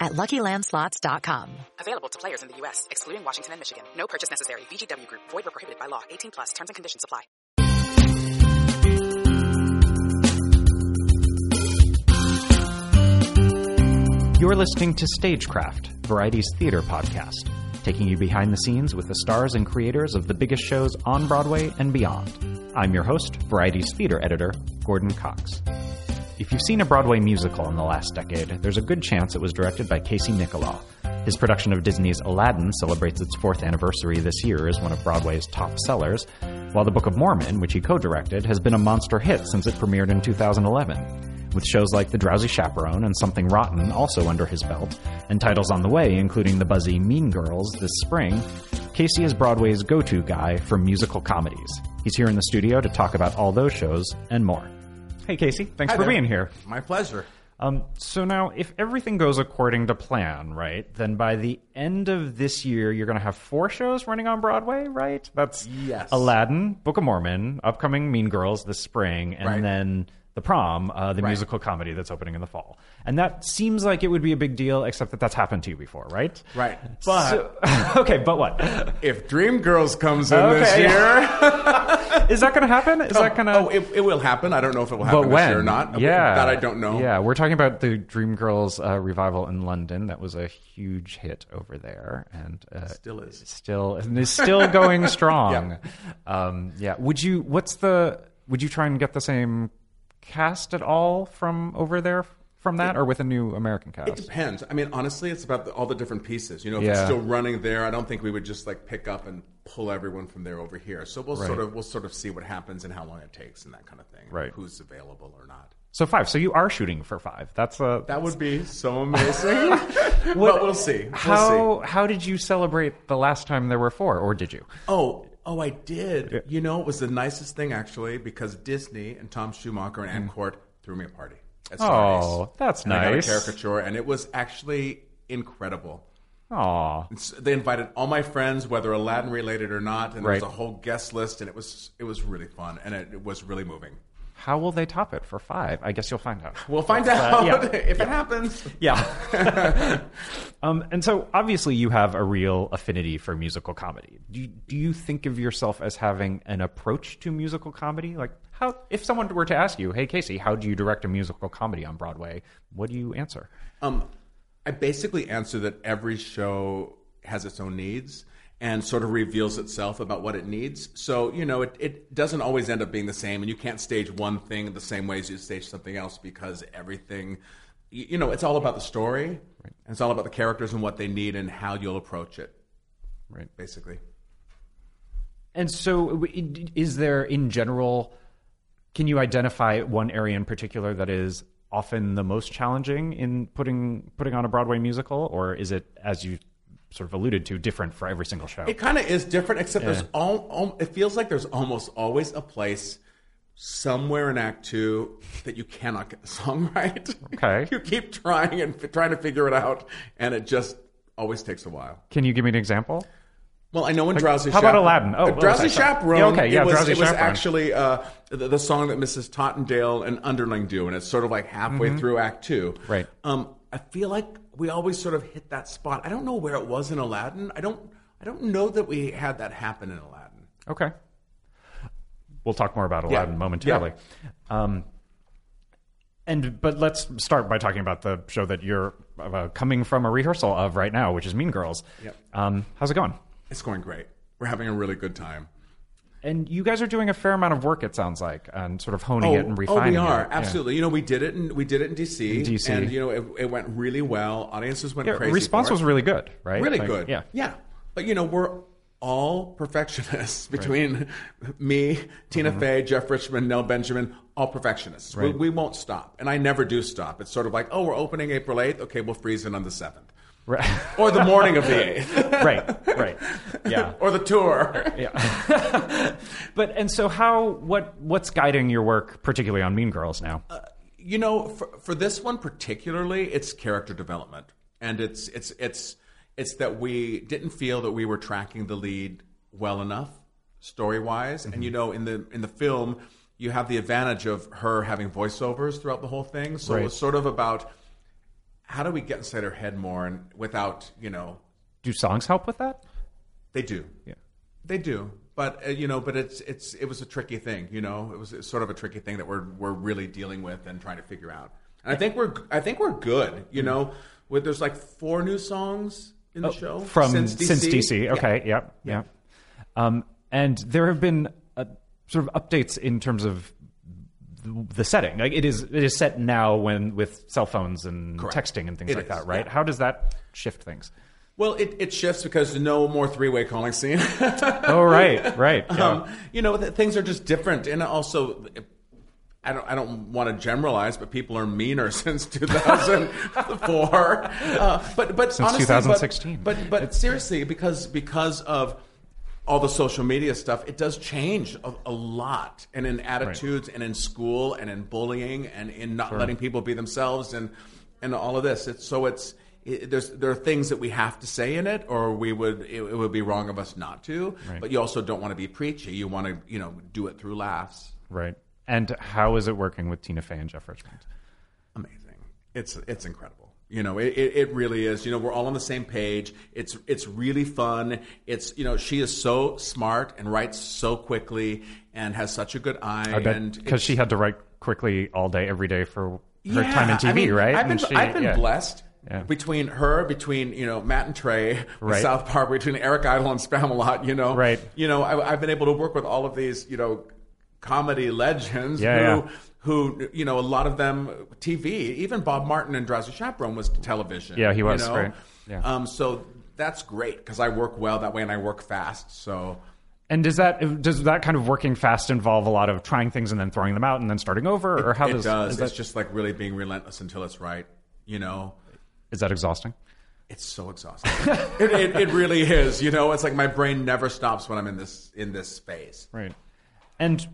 at LuckyLandSlots.com. Available to players in the U.S., excluding Washington and Michigan. No purchase necessary. VGW Group. Void were prohibited by law. 18 plus. Terms and conditions apply. You're listening to Stagecraft, Variety's theater podcast, taking you behind the scenes with the stars and creators of the biggest shows on Broadway and beyond. I'm your host, Variety's theater editor, Gordon Cox. If you've seen a Broadway musical in the last decade, there's a good chance it was directed by Casey Nicholaw. His production of Disney's Aladdin celebrates its fourth anniversary this year as one of Broadway's top sellers, while The Book of Mormon, which he co-directed, has been a monster hit since it premiered in 2011 with shows like The Drowsy Chaperone and Something Rotten also under his belt, and titles on the way, including the buzzy Mean Girls this spring, Casey is Broadway's go to guy for musical comedies. He's here in the studio to talk about all those shows and more. Hey, Casey, thanks Hi for there. being here. My pleasure. Um, so now, if everything goes according to plan, right, then by the end of this year, you're going to have four shows running on Broadway, right? That's Yes. Aladdin, Book of Mormon, upcoming Mean Girls this spring, and Right. then The Prom, uh, the Right. musical comedy that's opening in the fall. And that seems like it would be a big deal, except that that's happened to you before, right? Right. But So- okay, but what? if Dreamgirls comes in this Okay. year, Is that going to happen? Is that going to? oh, it, it will happen. I don't know if it will happen but this when year or not. Yeah, that I don't know. Yeah, we're talking about the Dreamgirls uh, revival in London. That was a huge hit over there, and uh, Still is. still and is still going strong. um, yeah. Would you? What's the? Would you try and get the same cast at all from over there from that, or with a new American cast? It depends. I mean, honestly, it's about the, all the different pieces. You know, if it's still running there, I don't think we would just like pick up and pull everyone from there over here. So we'll sort of we'll sort of see what happens and how long it takes and that kind of thing. Right. Who's available or not. so five. So you are shooting for five. That's a. That would be so amazing. but we'll see. We'll how see. how did you celebrate the last time there were four, or did you? Oh, oh, I did. You know, it was the nicest thing actually because Disney and Tom Schumacher and Ann mm. Quart threw me a party. At. Oh, that's and I got a nice. caricature, and it was actually incredible. Aw. They invited all my friends, whether Aladdin related or not, and there was a whole guest list, and it was it was really fun, and it, it was really moving. How will they top it for five? I guess you'll find out. We'll find out yeah. if it happens. Yeah. um, and so obviously you have a real affinity for musical comedy. Do you, do you think of yourself as having an approach to musical comedy? Like how if someone were to ask you, "Hey Casey, how do you direct a musical comedy on Broadway?" What do you answer? Um, I basically answer that every show has its own needs and sort of reveals itself about what it needs. So, you know, it, it doesn't always end up being the same, and you can't stage one thing the same way as you stage something else because everything, you, you know, it's all about the story, and it's all about the characters and what they need and how you'll approach it, Right. basically. And so is there in general can you identify one area in particular that is often the most challenging in putting putting on a Broadway musical or is it as you sort of alluded to different for every single show? It kind of is different, except there's all, all. It feels like there's almost always a place somewhere in Act Two that you cannot get the song right. Okay. you keep trying and f- trying to figure it out, and it just always takes a while. Can you give me an example? Well, I know in Drowsy. how about Chaperone- Aladdin? Oh, Uh, Drowsy. Chaperone. Yeah, okay, yeah, it was, Drowsy it was Chaperone. actually uh, the, the song that Mrs. Tottendale and Underling do, and it's sort of like halfway through Act Two. Mm-hmm. Right. Um, I feel like we always sort of hit that spot. I don't know where it was in Aladdin. I don't. I don't know that we had that happen in Aladdin. Okay. We'll talk more about Yeah. Aladdin momentarily. Um, And but let's start by talking about the show that you're uh, coming from a rehearsal of right now, which is Mean Girls. Yep. Um, how's it going? It's going great. We're having a really good time. And you guys are doing a fair amount of work, it sounds like, and sort of honing it and refining. oh, we are it. Yeah. absolutely. You know, we did it in we did it in DC, In DC. and you know, it, it went really well. Audiences went Yeah, crazy. response was really good, right? really Like, good. Yeah. yeah. But you know, we're all perfectionists between me, Tina Mm-hmm. Fey, Jeff Richmond, Nell Benjamin, all perfectionists. We, we won't stop, and I never do stop. It's sort of like, oh, we're opening April eighth. Okay, we'll freeze in on the seventh, Right. or the morning of the eighth, right. Right. Yeah. or the tour. Yeah. but and so how what what's guiding your work particularly on Mean Girls now? Uh, you know, for, for this one particularly, it's character development, and it's it's it's it's that we didn't feel that we were tracking the lead well enough, story wise. And you mm-hmm. know, in the in the film, you have the advantage of her having voiceovers throughout the whole thing, so Right. it's sort of about how do we get inside her head more, and without you know, Do songs help with that? they do, Yeah. they do. But uh, you know, but it's it's it was a tricky thing. You know, it was sort of a tricky thing that we're we're really dealing with and trying to figure out. And I think we're I think we're good. You know, with there's like four new songs in the show Oh, from since DC. DC. Okay, Yeah. yep, yeah. Um, and there have been uh, sort of updates in terms of the, setting. Like it is, it is set now when with cell phones and Correct. texting and things It like is, that, right? yeah. How does that shift things? Well, it, it shifts because no more three way calling scene. Oh, right, right. Yeah. um, you know, th- things are just different, and also. I don't, I don't want to generalize, but people are meaner since 2004. Uh, but but Since honestly, 2016. But but, but seriously, because because of all the social media stuff, it does change a, a lot, and in attitudes, and in school, and in bullying, and in not letting people be themselves, and and all of this. It's so it's. It, there's there are things that we have to say in it, or we would it, it would be wrong of us not to. Right. But you also don't want to be preachy. You want to you know do it through laughs. right. And how is it working with Tina Fey and Jeff Richmond? amazing. It's it's incredible. You know, it, it, it really is. You know, we're all on the same page. It's it's really fun. It's you know, she is so smart and writes so quickly and has such a good eye. I bet and because she had to write quickly all day, every day for her Yeah, time in TV, I mean, right? I've been, she- I've been yeah. blessed. Yeah. Between her, between you know Matt and Trey, Right. South Park, between Eric Idle and Spamalot, you know, Right. You know, I, I've been able to work with all of these, you know, comedy legends Yeah, who, yeah. Who, you know, a lot of them TV. Even Bob Martin and Drowsy Chaperone was television. Yeah, he was, You know? right. Yeah. Um, so that's great because I work well that way and I work fast. So And does that does that kind of working fast involve a lot of trying things and then throwing them out and then starting over, or how it does, does. Is it's that, just like really being relentless until it's right. You know. is that exhausting? It's so exhausting. it, it, it really is. You know, it's like my brain never stops when I'm in this in this space. Right. And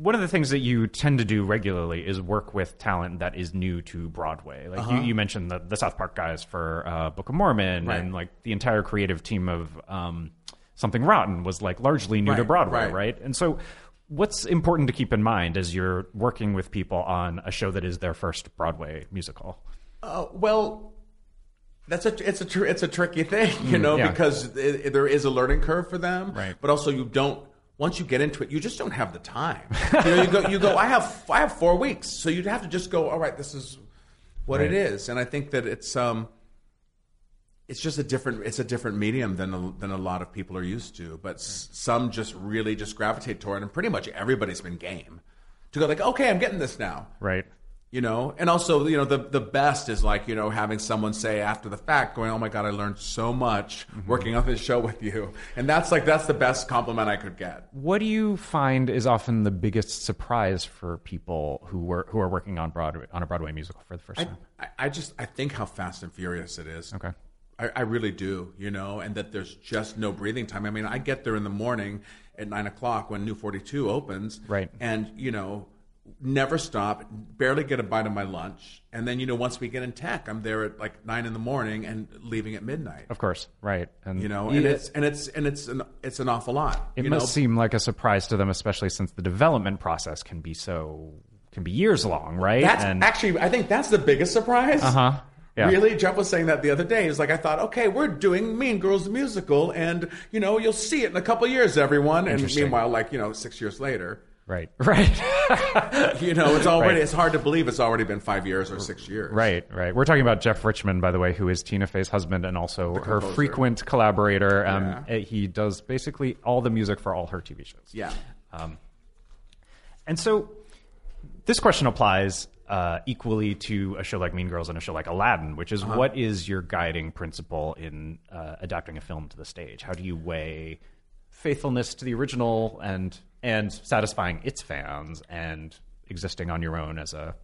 one of the things that you tend to do regularly is work with talent that is new to Broadway. Like you, you mentioned the, the South Park guys for uh, Book of Mormon, Right. and like the entire creative team of um, Something Rotten was like largely new to Broadway, right. right? And so, what's important to keep in mind as you're working with people on a show that is their first Broadway musical? Uh, well, that's a it's a tr- it's a tricky thing, you know, Mm, yeah. because it, it- there is a learning curve for them. Right. But also, you don't once you get into it, you just don't have the time. you know, you go you go. I have I have four weeks, so you'd have to just go. All right, this is what it Right. is, and I think that it's um. It's just a different. It's a different medium than a, than a lot of people are used to. But s some just really just gravitate toward, it, and pretty much everybody's been game to go like, okay, I'm getting this now Right. You know and also you know the the best is like you know having someone say after the fact going oh my god i learned so much working on this show with you and that's like that's the best compliment i could get What do you find is often the biggest surprise for people who were who are working on Broadway on a Broadway musical for the first I, time? I, I just i think how fast and furious it is Okay. I, I really do you know and that there's just no breathing time i mean i get there in the morning at nine o'clock when new 42 opens Right. and you know never stop barely get a bite of my lunch and then you know once we get in tech i'm there at like nine in the morning and leaving at midnight Of course, right. And you know and it- it's and it's and it's an it's an awful lot it must know seem like a surprise to them, especially since the development process can be so can be years long, right? that's and actually i think that's the biggest surprise uh-huh. Yeah. Really, Jeff was saying that the other day. He's like, I thought, okay, we're doing Mean Girls musical, and you know, you'll see it in a couple years, everyone. And meanwhile, like you know, six years later, Right. Right. You know, it's already Right. it's hard to believe it's already been five years or six years. Right, right. We're talking about Jeff Richmond, by the way, who is Tina Fey's husband and also her frequent collaborator. Um, Yeah. eh, He does basically all the music for all her TV shows. Yeah. And so this question applies uh, equally to a show like Mean Girls and a show like Aladdin, which Uh-huh. is what is your guiding principle in uh, adapting a film to the stage? How do you weigh faithfulness to the original and and satisfying its fans and existing on your own as a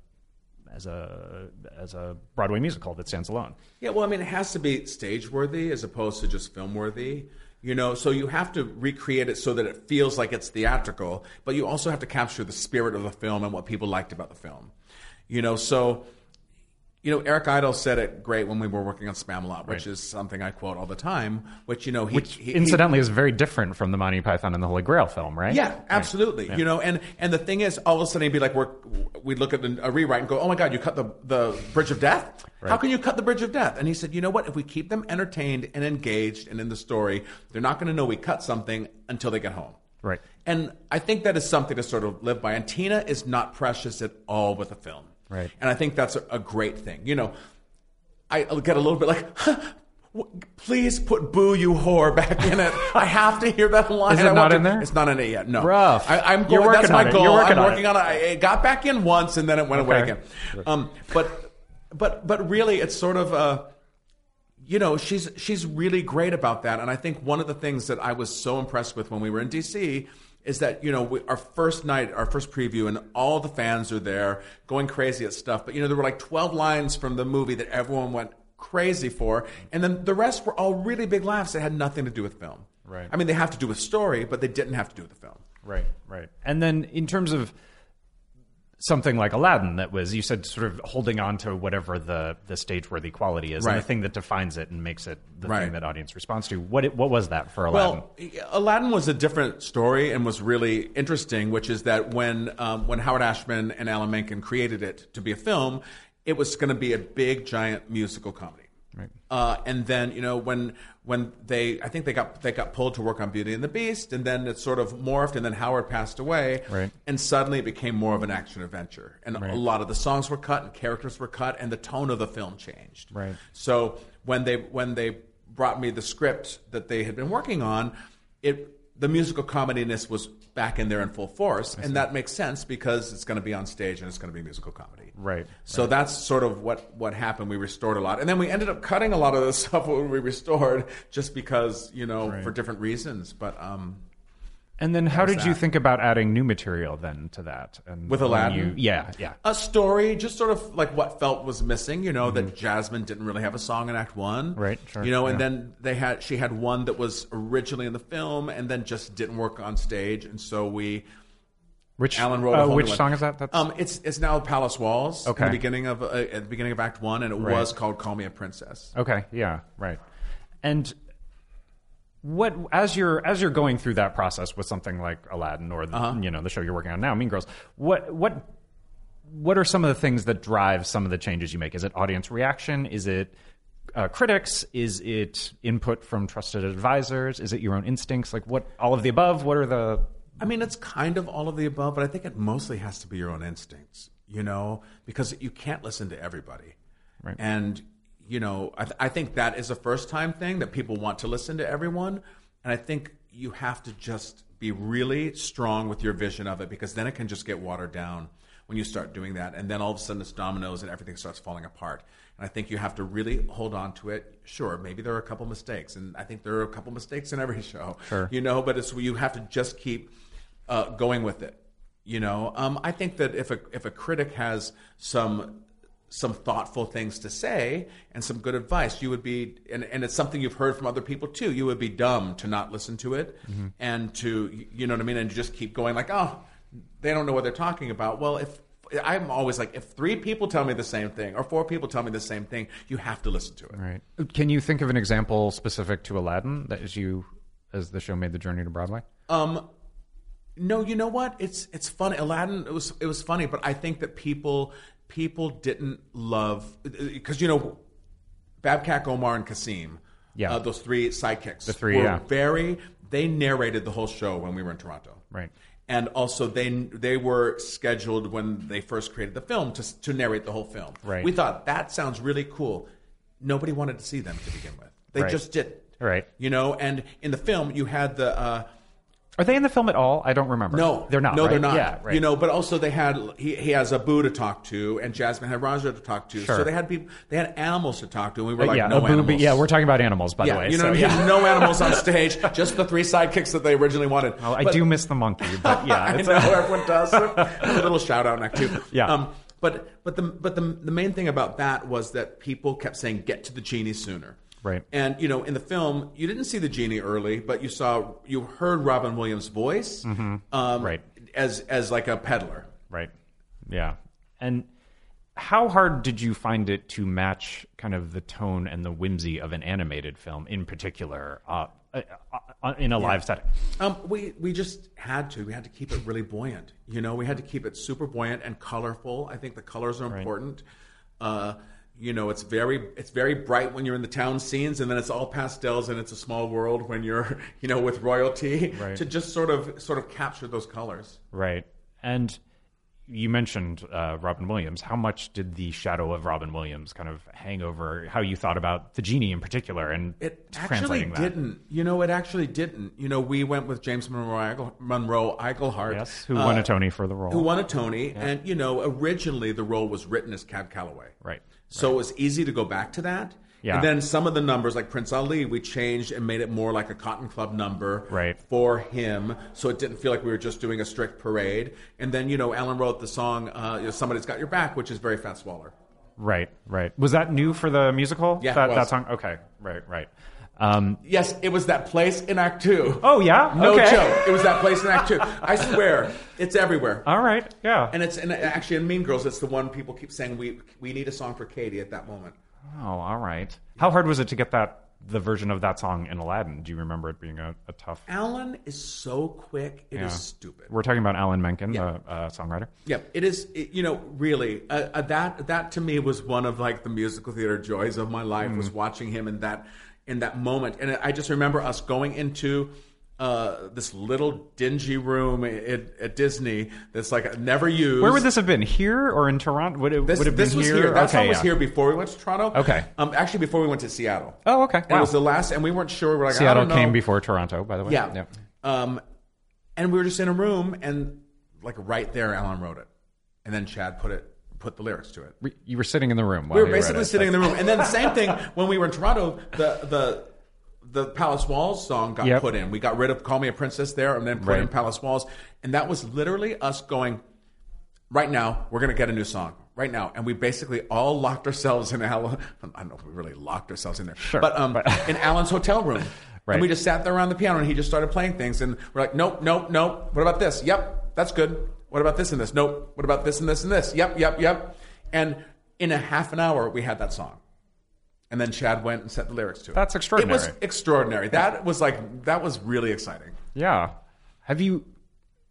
as a as a Broadway musical that stands alone? Yeah, well, I mean, it has to be stage worthy as opposed to just film worthy. You know, so you have to recreate it so that it feels like it's theatrical, but you also have to capture the spirit of the film and what people liked about the film. You know, so you know, Eric Idle said it great when we were working on Spamalot, which Right. is something I quote all the time. Which you know, he, Which he- he- incidentally is very different from the Monty Python and the Holy Grail film, right? Yeah, absolutely. Yeah. You know, and and the thing is, all of a sudden, he'd be like, "We're we'd look at the, a rewrite and go, oh my god, you cut the the Bridge of Death. How can you cut the Bridge of Death?" And he said, "You know what? If we keep them entertained and engaged and in the story, they're not going to know we cut something until they get home." Right. And I think that is something to sort of live by. And Tina is not precious at all with a film. Right. And I think that's a, a great thing. You know, I get a little bit like, w- please put "boo you whore" back in it. I have to hear that line. Is it I not to- in there? It's not in it yet. No, Rough. I, I'm You're going. That's working my on it. goal. You're working I'm on it. on it. It got back in once, and then it went away again. Um, but but but really, it's sort of a you know she's she's really great about that and i think one of the things that i was so impressed with when we were in dc is that you know we, our first night our first preview and all the fans are there going crazy at stuff but you know there were like 12 lines from the movie that everyone went crazy for and then the rest were all really big laughs that had nothing to do with film Right. i mean they have to do with story but they didn't have to do with the film Right, right. And then in terms of something like Aladdin, that was you said sort of holding on to whatever the the stage worthy quality is, and the thing that defines it and makes it the Right. thing that audience responds to. What it, what was that for Aladdin? Well, Aladdin was a different story and was really interesting, which is that when um, when Howard Ashman and Alan Menken created it to be a film, it was going to be a big, giant musical comedy. Right. Uh, and then you know when when they I think they got they got pulled to work on Beauty and the Beast, and then it sort of morphed, and then Howard passed away, Right. and suddenly it became more of an action adventure, and a lot of the songs were cut and characters were cut, and the tone of the film changed. Right. So when they when they brought me the script that they had been working on, it the musical comedy comediness was back in there in full force, and that makes sense because it's going to be on stage and it's going to be musical comedy. Right, So that's sort of what what happened. We restored a lot, and then we ended up cutting a lot of the stuff when we restored, just because you know for different reasons. But um, and then how did you think about adding new material then to that? And With Aladdin? you- yeah, yeah. a story, just sort of like what felt was missing. You know that Jasmine didn't really have a song in Act One, Mm-hmm. Right, sure, You know, and yeah. then they had she had one that was originally in the film and then just didn't work on stage, and so we. Which Alan wrote uh, which one. song is that? That's, Um, it's it's now Palace Walls. Okay. The beginning of uh, at the beginning of Act One, and it Right. was called Call Me a Princess. Okay, yeah, right. And what as you're as you're going through that process with something like Aladdin or the, Uh-huh. you know the show you're working on now, Mean Girls, what what what are some of the things that drive some of the changes you make? Is it audience reaction? Is it uh, critics? Is it input from trusted advisors? Is it your own instincts? Like what? All of the above. What are the? I mean, it's kind of all of the above, but I think it mostly has to be your own instincts, you know, because you can't listen to everybody. Right. And, you know, I, th- I think that is a first time thing that people want to listen to everyone. And I think you have to just be really strong with your vision of it because then it can just get watered down when you start doing that. And then all of a sudden it's dominoes and everything starts falling apart. And I think you have to really hold on to it. Sure, maybe there are a couple mistakes. And I think there are a couple mistakes in every show. Sure. You know, but it's you have to just keep uh, going with it. You know, um, I think that if a if a critic has some some thoughtful things to say and some good advice, you would be, and, and it's something you've heard from other people too. You would be dumb to not listen to it and to, you know what I mean, and just keep going like, oh, they don't know what they're talking about. Well, if I'm always like, if three people tell me the same thing or four people tell me the same thing, you have to listen to it. Right. Can you think of an example specific to Aladdin that as you as the show made the journey to Broadway? Um, no, you know what? It's it's funny. Aladdin. It was it was funny, but I think that people people didn't love because you know, Babkak, Omar, and Kassim. Yeah. uh, those three sidekicks. The three, were yeah. very. They narrated the whole show when we were in Toronto. Right. and also they they were scheduled when they first created the film to to narrate the whole film. Right. We thought that sounds really cool. Nobody wanted to see them to begin with. They Right. just didn't. Right. You know, and in the film you had the. Uh, Are they in the film at all? I don't remember. no, they're not. No, right? they're not. Yeah, right. You know, but also they had he, he has Abu to talk to, and Jasmine had Rajah to talk to. Sure. So they had people, they had animals to talk to, and we were Uh, like, yeah, no a booby- animals. Yeah, we're talking about animals, by yeah, the way. you know so, what I mean? yeah. No animals on stage, just the three sidekicks that they originally wanted. Well, I do miss the monkey, but yeah, I know everyone does. a little shout out in Act Two. Yeah. Um, but but the but the the main thing about that was that people kept saying, "Get to the genie sooner." Right. And you know, in the film, you didn't see the genie early, but you saw you heard Robin Williams' voice, um, Right. As as like a peddler. Right. Yeah. And how hard did you find it to match kind of the tone and the whimsy of an animated film in particular uh, uh, uh, in a live setting? Um, we we just had to. We had to keep it really buoyant. You know, we had to keep it super buoyant and colorful. I think the colors are important. Uh, you know, it's very it's very bright when you're in the town scenes, and then it's all pastels, and it's a small world when you're you know with royalty. Right. To just sort of sort of capture those colors. Right. And you mentioned uh, Robin Williams. How much did the shadow of Robin Williams kind of hang over how you thought about the genie in particular and It actually translating that? didn't. You know, it actually didn't. You know, we went with James Monroe, Monroe Iglehart. Yes, who won uh, a Tony for the role. Who won a Tony. And, you know, originally the role was written as Cab Calloway. Right. So it was easy to go back to that. Yeah. And then some of the numbers, like Prince Ali, we changed and made it more like a Cotton Club number Right. for him, so it didn't feel like we were just doing a strict parade. And then, you know, Alan wrote the song uh, you know, "Somebody's Got Your Back," which is very Fats Waller. Right, right. Was that new for the musical? Yeah, that, that song. Okay, right, right. Um, Yes, it was that place in Act Two. oh yeah, No okay. joke. It was that place in Act Two. I swear, it's everywhere. All right, yeah. And it's and actually in Mean Girls, it's the one people keep saying we we need a song for Cady at that moment. oh, all right. How hard was it to get that the version of that song in Aladdin? Do you remember it being a, a tough? Alan is so quick; it is Yeah. stupid. We're talking about Alan Menken, Yeah. the uh, songwriter. Yeah, it is. It, you know, really, uh, uh, that that to me was one of like the musical theater joys of my life was Mm. watching him in that in that moment. And I just remember us going into uh, this little dingy room at, at Disney that's like never used. Where would this have been? Here or in Toronto? Would it, This, would it have this been was here? here. That okay, was yeah. here before we went to Toronto. Okay. Um, actually, before we went to Seattle. Oh, okay. Wow. it was the last, and we weren't sure. We were like, I Seattle don't know. came before Toronto, by the way. Yeah. Um, and we were just in a room, and like right there, Alan wrote it, and then Chad put it, put the lyrics to it. You were sitting in the room. We were basically it. sitting in the room, and then the same thing when we were in Toronto. The the the Palace Walls song got Yep. put in. We got rid of "Call Me a Princess" there, and then put Right. in Palace Walls, and that was literally us going. Right now, we're going to get a new song. Right now, and we basically all locked ourselves in Alan. I don't know if we really locked ourselves in there, Sure, but um, but- in Alan's hotel room. Right. And we just sat there around the piano, and he just started playing things, and we're like, nope, nope, nope. What about this? Yep, that's good. What about this and this? Nope. What about this and this and this? Yep, yep, yep. And in a half an hour, we had that song. And then Chad went and set the lyrics to it. That's extraordinary. It was extraordinary. That was like that was really exciting. Yeah. Have you?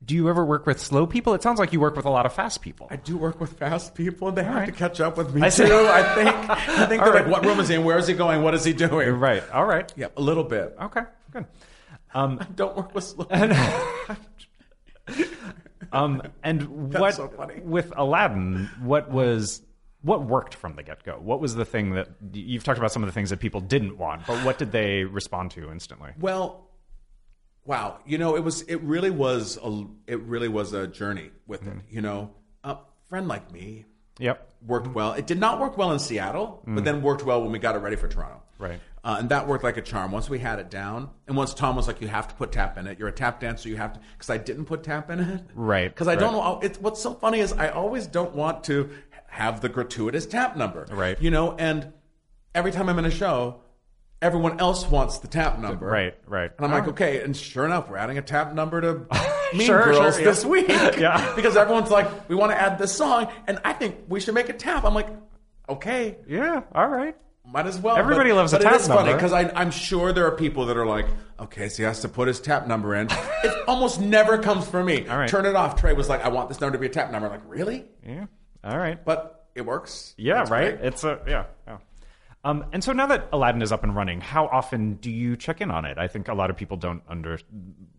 Do you ever work with slow people? It sounds like you work with a lot of fast people. I do work with fast people, and they have right. to catch up with me I too. I think. I think All they're right. like, "What room is he in? Where is he going? What is he doing?" Right. All right. Yeah, a little bit. Okay. Good. Um, Don't work with slow. um, and what so with Aladdin? What was what worked from the get go? What was the thing that you've talked about? Some of the things that people didn't want, but what did they respond to instantly? Well, wow. You know, it was it really was a it really was a journey with Mm-hmm. it. You know, a friend like me Yep. worked well. It did not work well in Seattle, but then worked well when we got it ready for Toronto. Mm. Right. Uh, and that worked like a charm. Once we had it down, and once Tom was like, "You have to put tap in it. You're a tap dancer. You have to." Because I didn't put tap in it. Right, Because I don't know. It's what's so funny is I always don't want to have the gratuitous tap number. Right. You know, and every time I'm in a show, everyone else wants the tap number. Right. Right. And I'm like, right. okay, and sure enough, we're adding a tap number to Mean Sure, Girls sure, this yeah. week. Yeah. because everyone's like, we want to add this song, and I think we should make a tap. I'm like, okay, Yeah. All right. Might as well. Everybody but, loves a but tap it is funny number. because I'm sure there are people that are like, okay, so he has to put his tap number in. it almost never comes for me. All right. Turn it off. Trey was like, I want this number to be a tap number. I'm like, really? Yeah. All right. But it works. Yeah, It's right. great. It's a yeah. yeah. Um, and so now that Aladdin is up and running, how often do you check in on it? I think a lot of people don't under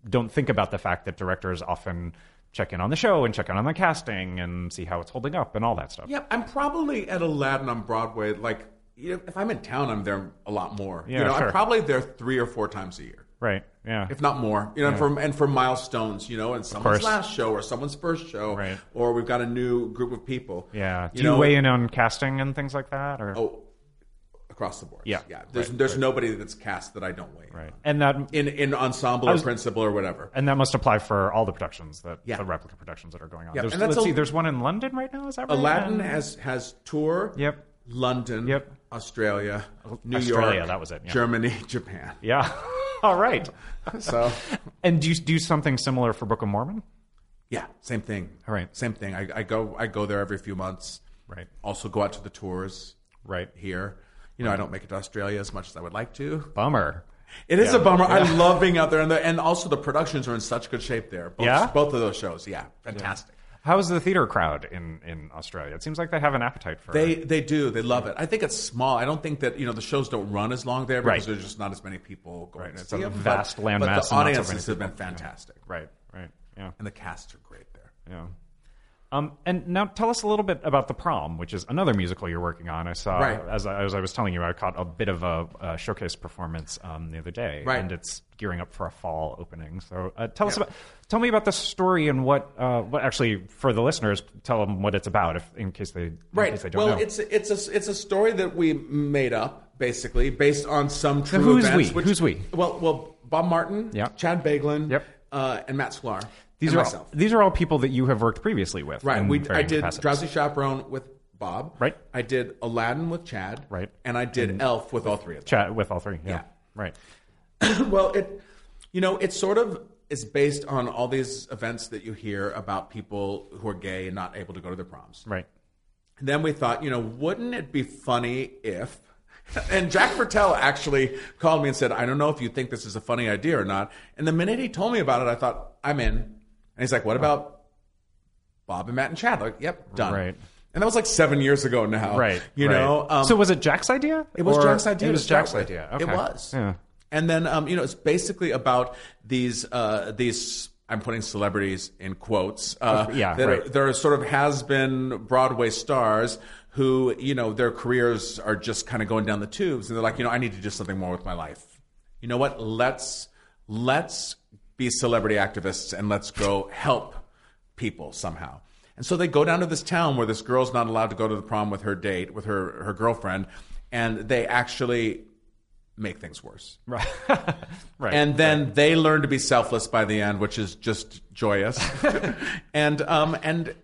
don't think about the fact that directors often check in on the show and check in on the casting and see how it's holding up and all that stuff. Yeah, I'm probably at Aladdin on Broadway. Like, you know, if I'm in town, I'm there a lot more. Yeah, you know, sure. I'm probably there three or four times a year, Right. Yeah. if not more. You know, and for and for milestones. You know, and someone's last show or someone's first show, Right. or we've got a new group of people. yeah. Do you you, know, weigh in on casting and things like that, or Oh, across the board. Yeah, yeah. There's right, there's right. nobody that's cast that I don't weigh in right? on. And that in in ensemble was- or principal or whatever. and that must apply for all the productions that Yeah. the replica productions that are going on. Yeah, There's, let's a- see. There's one in London right now. Is that right? Aladdin has has tour. Yep. London. Yep. Australia. Oh, New Australia, York. that was it, yeah. Germany. Japan. Yeah. all right. So And do you do something similar for Book of Mormon? yeah, same thing. All right. Same thing. I, I go I go there every few months. Right. Also go out to the tours Right. here. You know, I don't make it to Australia as much as I would like to. Bummer. It is a bummer. I love being out there, and, the, and also the productions are in such good shape there. Both, Yeah? both of those shows. Yeah, fantastic. How's the theater crowd in, in Australia? It seems like they have an appetite for it. They they do. They love it. I think it's small. I don't think that you know the shows don't run as long there because Right. there's just not as many people going Right. to It's see a them. vast but, land but the and not so audiences have been fantastic, Right. Right. Yeah. and the casts are great there. Yeah. Um, and now tell us a little bit about the prom, which is another musical you're working on. I saw, Right. as, I, as I was telling you, I caught a bit of a, a showcase performance um, the other day, Right. and it's gearing up for a fall opening. So uh, tell us about, tell me about the story and what, uh, what actually for the listeners, tell them what it's about, if in case they, Right. case they don't Well, know. it's it's a it's a story that we made up basically based on some true who's events. we? Who's we? Well, well, Bob Martin, Yeah. Chad Beguelin, Yep. uh, and Matt Sklar. These and are myself. all, these are all people that you have worked previously with, Right. We, I did capacities. Drowsy Chaperone with Bob. Right. I did Aladdin with Chad. Right. And I did Elf with all three of them. chat with all three. Yeah, Yeah. right. well, it, you know, it's sort of is based on all these events that you hear about people who are gay and not able to go to their proms. Right. And then we thought, you know, wouldn't it be funny if. And Jack Viertel actually called me and said, I don't know if you think this is a funny idea or not. And the minute he told me about it, I thought, I'm in. And he's like, what about Bob and Matt and Chad? Like, yep, done. Right. And that was like seven years ago now. Right. You right. know? Um, so was it Jack's idea? it was Jack's idea. It was Jack's with. idea. It was. Yeah. And then, um, you know, it's basically about these uh, these. I'm putting celebrities in quotes. Uh, Yeah, that right. they're sort of has been Broadway stars who, you know, their careers are just kind of going down the tubes, and they're like, you know, I need to do something more with my life. You know what? Let's let's be celebrity activists and let's go help people somehow. And so they go down to this town where this girl's not allowed to go to the prom with her date, with her, her girlfriend, and they actually make things worse. Right. right. And then they learn to be selfless by the end, which is just joyous. and um, and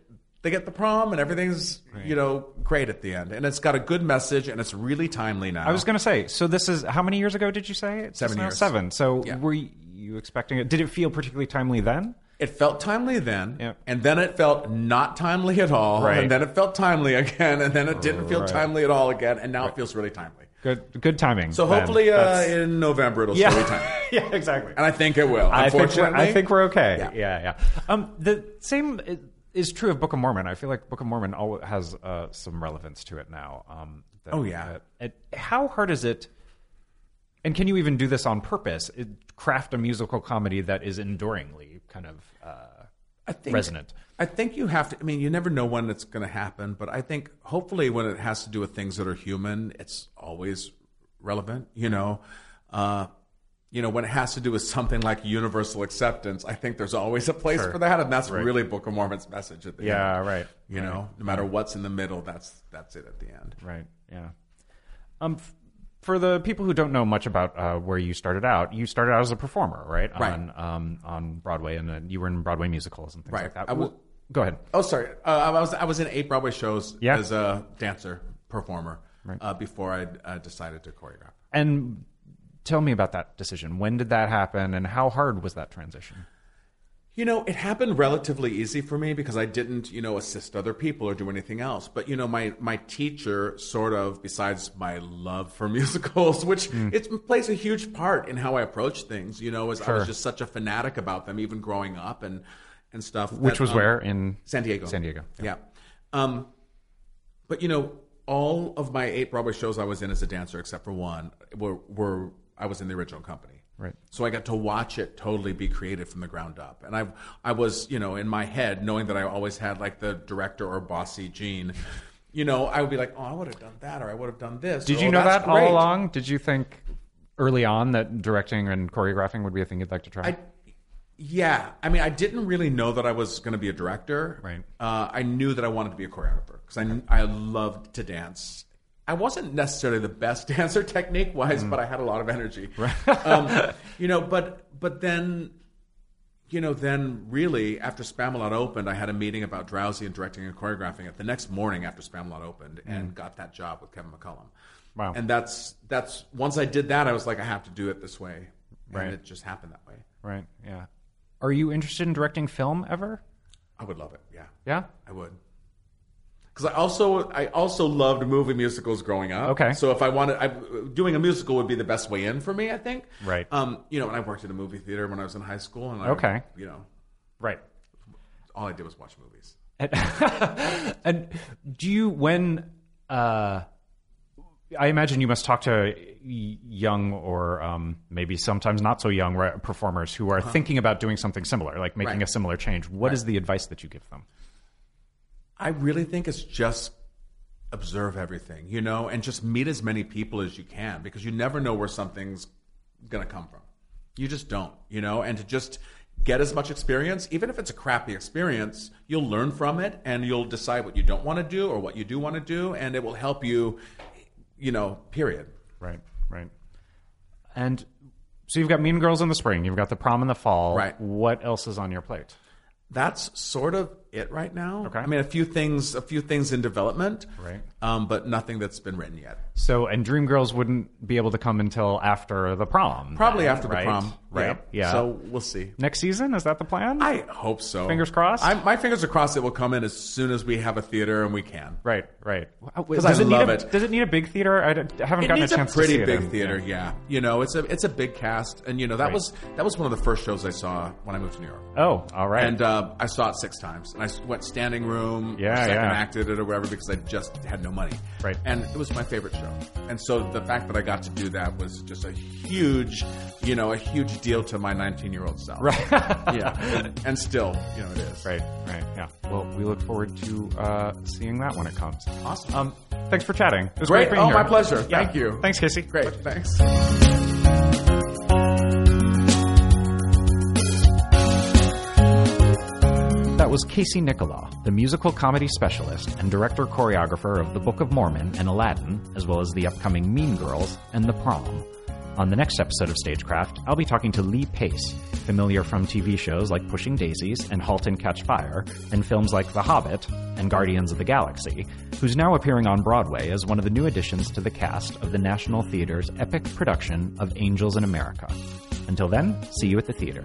they get the prom, and everything's you know great at the end, and it's got a good message, and it's really timely now. I was going to say, so this is how many years ago did you say? It's Seven years. Seven. So Yeah. were you expecting it? Did it feel particularly timely then? It felt timely then, Yeah. and then it felt not timely at all, Right. and then it felt timely again, and then it didn't feel Right. timely at all again, and now it feels really timely. Good. Good timing. So hopefully, uh, in November it'll yeah. still be timely, yeah. Exactly. and I think it will. I think we're, Unfortunately, I think we're okay. Yeah. Yeah, yeah. Um, the same is true of Book of Mormon. I feel like Book of Mormon al- has uh, some relevance to it now. Um, that- Oh, yeah. uh, it, how hard is it? And can you even do this on purpose? It, craft a musical comedy that is enduringly kind of uh, I think, resonant. I think you have to. I mean, you never know when it's going to happen, but I think hopefully when it has to do with things that are human, it's always relevant. You know, uh, you know when it has to do with something like universal acceptance, I think there's always a place Sure. for that, and that's Right. really Book of Mormon's message at the Yeah, end. right. You know, no matter what's in the middle, that's that's it at the end. Right. Yeah. Um, for the people who don't know much about uh, where you started out, you started out as a performer, right? Right. On um, on Broadway, and then you were in Broadway musicals and things Right. like that. I Go ahead. Oh, sorry. Uh, I was I was in eight Broadway shows Yeah. as a dancer performer uh, before I uh, decided to choreograph. And tell me about that decision. When did that happen, and how hard was that transition? You know, it happened relatively easy for me because I didn't, you know, assist other people or do anything else. But you know, my my teacher sort of, besides my love for musicals, which Hmm. it plays a huge part in how I approach things. You know, as I was just such a fanatic about them, even growing up and and stuff. Which that, was um, where in San Diego. San Diego. Yeah. Um, but you know, all of my eight Broadway shows I was in as a dancer, except for one, were, were I was in the original company. Right. So I got to watch it totally be created from the ground up, and I I was you know in my head knowing that I always had like the director or bossy gene. You know, I would be like, oh, I would have done that, or I would have done this. Did or, you "Oh, know that great." all along? Did you think early on that directing and choreographing would be a thing you'd like to try? I, yeah, I mean, I didn't really know that I was going to be a director. Right. Uh, I knew that I wanted to be a choreographer because I I loved to dance. I wasn't necessarily the best dancer technique wise, but I had a lot of energy. Right. um, you know, but but then, you know, then really after Spamalot opened, I had a meeting about Drowsy and directing and choreographing it the next morning after Spamalot opened, and got that job with Kevin McCollum. Wow. And that's that's once I did that, I was like, I have to do it this way, and Right. it just happened that way. right. Yeah. Are you interested in directing film ever? I would love it. Yeah. Yeah. I would. Because I also I also loved movie musicals growing up. Okay. So if I wanted, I, doing a musical would be the best way in for me. I think. Right. Um. You know, and I worked in a movie theater when I was in high school, and I, Okay. You know, Right. all I did was watch movies. And do you when uh I imagine you must talk to young or um, maybe sometimes not so young right, performers who are thinking about doing something similar, like making Uh-huh. Right. a similar change. What is the advice that you give them? I really think it's just observe everything, you know, and just meet as many people as you can because you never know where something's going to come from. You just don't, you know, and to just get as much experience, even if it's a crappy experience, you'll learn from it and you'll decide what you don't want to do or what you do want to do, and it will help you, you know, period. Right, right. And so you've got Mean Girls in the spring, you've got the prom in the fall. Right. What else is on your plate? That's sort of it right now. Okay. I mean, a few things, a few things in development, Right. Um, but nothing that's been written yet. So, and Dreamgirls wouldn't be able to come until after the prom. Probably then, after the prom, Right. Yeah. So we'll see. next season is that the plan? I hope so. Fingers crossed? I, my fingers are crossed. It will come in as soon as we have a theater and we can. Right, right. Because Does I it need love a, it. Does it need a big theater? I, d- I haven't It gotten needs a a chance pretty to see big it in- theater, yeah. You know, it's a it's a big cast, and you know that Right. was that was one of the first shows I saw when I moved to New York. Oh, all right. And uh, I saw it six times, and I s- went standing room, Yeah, second yeah. acted it or whatever because I just had no money. Right. And it was my favorite show, and so the fact that I got to do that was just a huge, you know, a huge deal to my 19 year old self. Right. yeah, and, and still, you know, it is. right, right. Yeah. Well, we look forward to uh, seeing that when it comes. Awesome. Um, thanks for chatting. It was Great. great, being Oh, here. my pleasure. Yeah. Thank you. Thanks, Casey. Great. Thanks. Was Casey Nicholaw, the musical comedy specialist and director choreographer of The Book of Mormon and Aladdin, as well as the upcoming Mean Girls and The Prom. On the next episode of Stagecraft, I'll be talking to Lee Pace, familiar from TV shows like Pushing Daisies and Halt and Catch Fire, and films like The Hobbit and Guardians of the Galaxy, who's now appearing on Broadway as one of the new additions to the cast of the National Theater's epic production of Angels in America. Until then, see you at the theater.